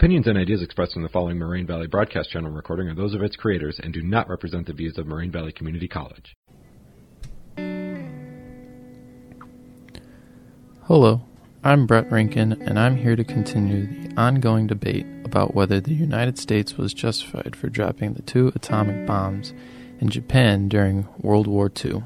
Opinions and ideas expressed in the following Moraine Valley Broadcast Channel recording are those of its creators and do not represent the views of Moraine Valley Community College. Hello, I'm Brett Rankin, and I'm here to continue the ongoing debate about whether the United States was justified for dropping the two atomic bombs in Japan during World War II.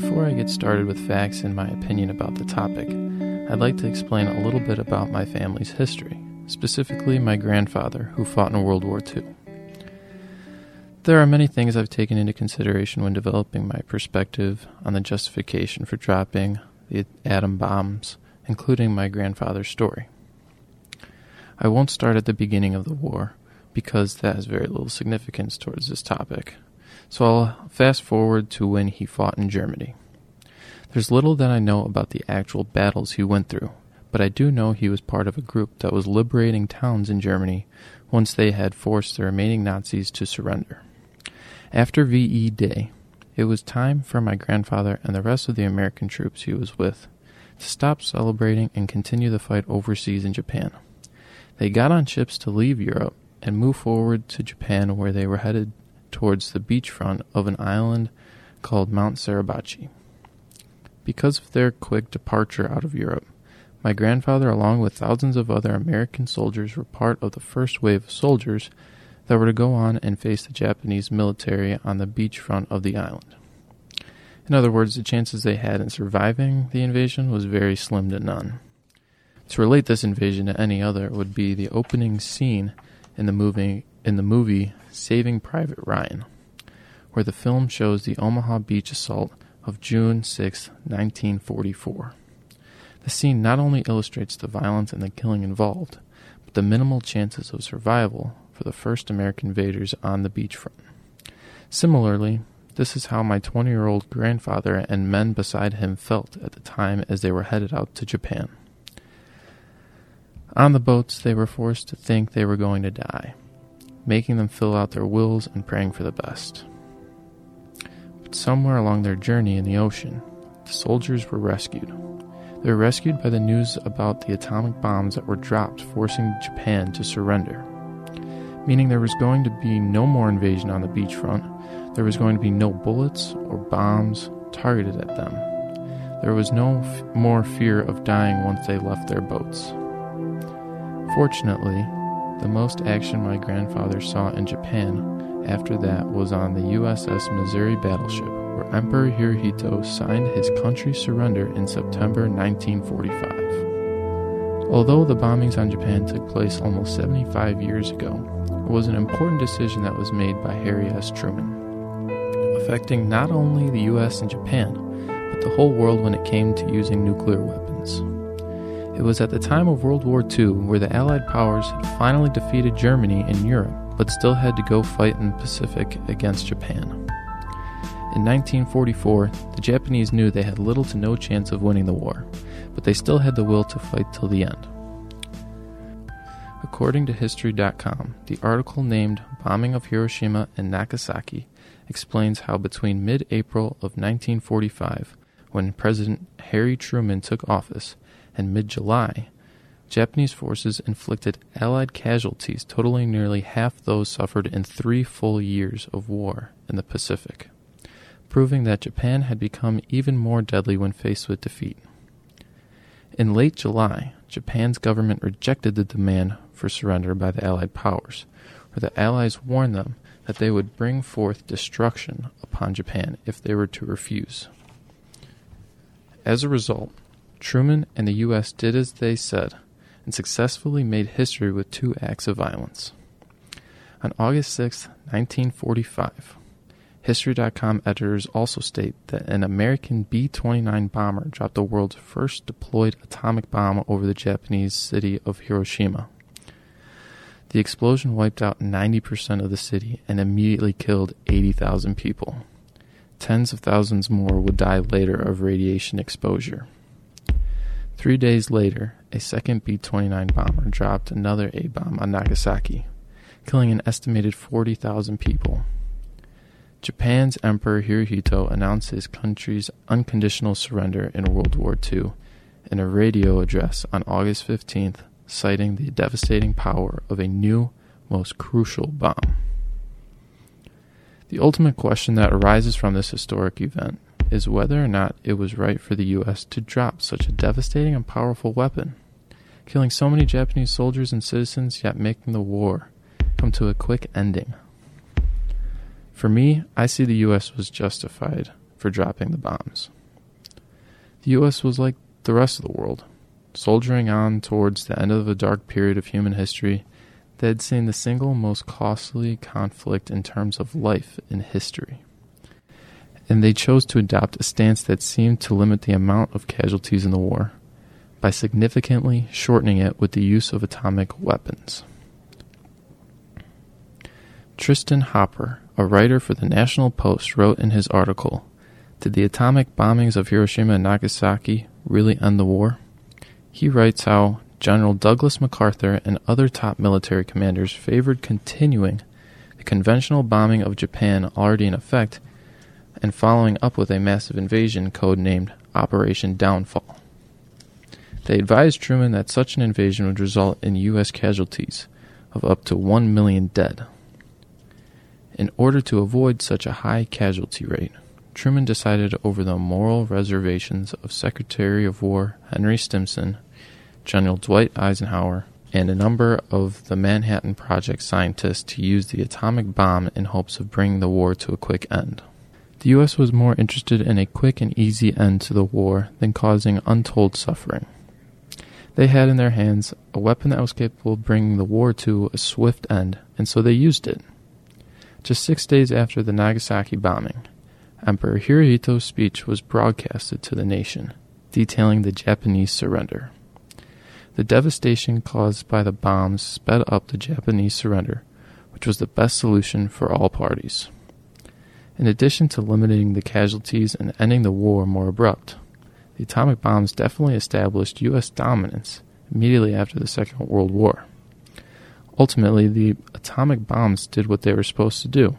Before I get started with facts and my opinion about the topic, I'd like to explain a little bit about my family's history, specifically my grandfather, who fought in World War II. There are many things I've taken into consideration when developing my perspective on the justification for dropping the atom bombs, including my grandfather's story. I won't start at the beginning of the war, because that has very little significance towards this topic. So I'll fast forward to when he fought in Germany. There's little that I know about the actual battles he went through, but I do know he was part of a group that was liberating towns in Germany once they had forced the remaining Nazis to surrender. After VE Day, it was time for my grandfather and the rest of the American troops he was with to stop celebrating and continue the fight overseas in Japan. They got on ships to leave Europe and move forward to Japan where they were headed towards the beachfront of an island called Mount Suribachi. Because of their quick departure out of Europe, my grandfather, along with thousands of other American soldiers, were part of the first wave of soldiers that were to go on and face the Japanese military on the beachfront of the island. In other words, the chances they had in surviving the invasion was very slim to none. To relate this invasion to any other would be the opening scene in the movie in the movie Saving Private Ryan, where the film shows the Omaha Beach assault of June 6, 1944. The scene not only illustrates the violence and the killing involved, but the minimal chances of survival for the first American invaders on the beachfront. Similarly, this is how my 20 year old grandfather and men beside him felt at the time as they were headed out to Japan. On the boats, they were forced to think they were going to die making them fill out their wills and praying for the best. But somewhere along their journey in the ocean, the soldiers were rescued. They were rescued by the news about the atomic bombs that were dropped, forcing Japan to surrender. Meaning there was going to be no more invasion on the beachfront, there was going to be no bullets or bombs targeted at them. There was no f- more fear of dying once they left their boats. Fortunately, the most action my grandfather saw in Japan after that was on the USS Missouri battleship, where Emperor Hirohito signed his country's surrender in September 1945. Although the bombings on Japan took place almost 75 years ago, it was an important decision that was made by Harry S. Truman, affecting not only the US and Japan, but the whole world when it came to using nuclear weapons. It was at the time of World War II where the Allied powers had finally defeated Germany in Europe, but still had to go fight in the Pacific against Japan. In 1944, the Japanese knew they had little to no chance of winning the war, but they still had the will to fight till the end. According to History.com, the article named Bombing of Hiroshima and Nagasaki explains how between mid April of 1945, when President Harry Truman took office, and mid July, Japanese forces inflicted Allied casualties totaling nearly half those suffered in three full years of war in the Pacific, proving that Japan had become even more deadly when faced with defeat. In late July, Japan's government rejected the demand for surrender by the Allied powers, where the Allies warned them that they would bring forth destruction upon Japan if they were to refuse. As a result, Truman and the U.S. did as they said and successfully made history with two acts of violence. On August 6, 1945, History.com editors also state that an American B 29 bomber dropped the world's first deployed atomic bomb over the Japanese city of Hiroshima. The explosion wiped out 90% of the city and immediately killed 80,000 people. Tens of thousands more would die later of radiation exposure. Three days later, a second B 29 bomber dropped another A bomb on Nagasaki, killing an estimated 40,000 people. Japan's Emperor Hirohito announced his country's unconditional surrender in World War II in a radio address on August 15th, citing the devastating power of a new, most crucial bomb. The ultimate question that arises from this historic event is whether or not it was right for the U.S. to drop such a devastating and powerful weapon, killing so many Japanese soldiers and citizens, yet making the war come to a quick ending. For me, I see the US was justified for dropping the bombs. The US was like the rest of the world, soldiering on towards the end of a dark period of human history that had seen the single most costly conflict in terms of life in history. And they chose to adopt a stance that seemed to limit the amount of casualties in the war by significantly shortening it with the use of atomic weapons. Tristan Hopper, a writer for the National Post, wrote in his article Did the atomic bombings of Hiroshima and Nagasaki really end the war? He writes how General Douglas MacArthur and other top military commanders favored continuing the conventional bombing of Japan already in effect and following up with a massive invasion codenamed Operation Downfall. They advised Truman that such an invasion would result in U.S. casualties of up to 1 million dead. In order to avoid such a high casualty rate, Truman decided over the moral reservations of Secretary of War Henry Stimson, General Dwight Eisenhower, and a number of the Manhattan Project scientists to use the atomic bomb in hopes of bringing the war to a quick end. The U.S. was more interested in a quick and easy end to the war than causing untold suffering. They had in their hands a weapon that was capable of bringing the war to a swift end, and so they used it. Just six days after the Nagasaki bombing, Emperor Hirohito's speech was broadcasted to the nation, detailing the Japanese surrender. The devastation caused by the bombs sped up the Japanese surrender, which was the best solution for all parties. In addition to limiting the casualties and ending the war more abrupt, the atomic bombs definitely established U.S. dominance immediately after the Second World War. Ultimately, the atomic bombs did what they were supposed to do.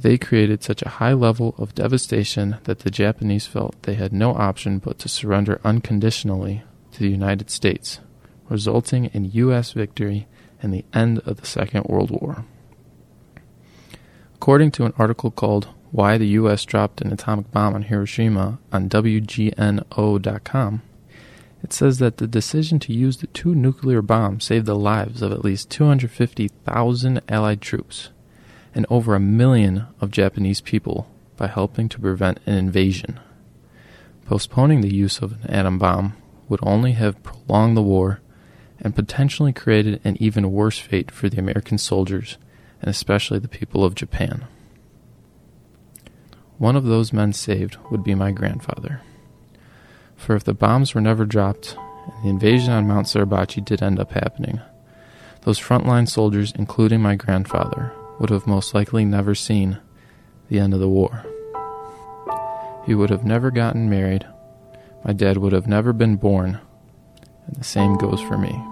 They created such a high level of devastation that the Japanese felt they had no option but to surrender unconditionally to the United States, resulting in U.S. victory and the end of the Second World War. According to an article called Why the U.S. Dropped an Atomic Bomb on Hiroshima on WGNO.com, it says that the decision to use the two nuclear bombs saved the lives of at least 250,000 Allied troops and over a million of Japanese people by helping to prevent an invasion. Postponing the use of an atom bomb would only have prolonged the war and potentially created an even worse fate for the American soldiers and especially the people of Japan. One of those men saved would be my grandfather. For if the bombs were never dropped, and the invasion on Mount Suribachi did end up happening, those frontline soldiers, including my grandfather, would have most likely never seen the end of the war. He would have never gotten married, my dad would have never been born, and the same goes for me.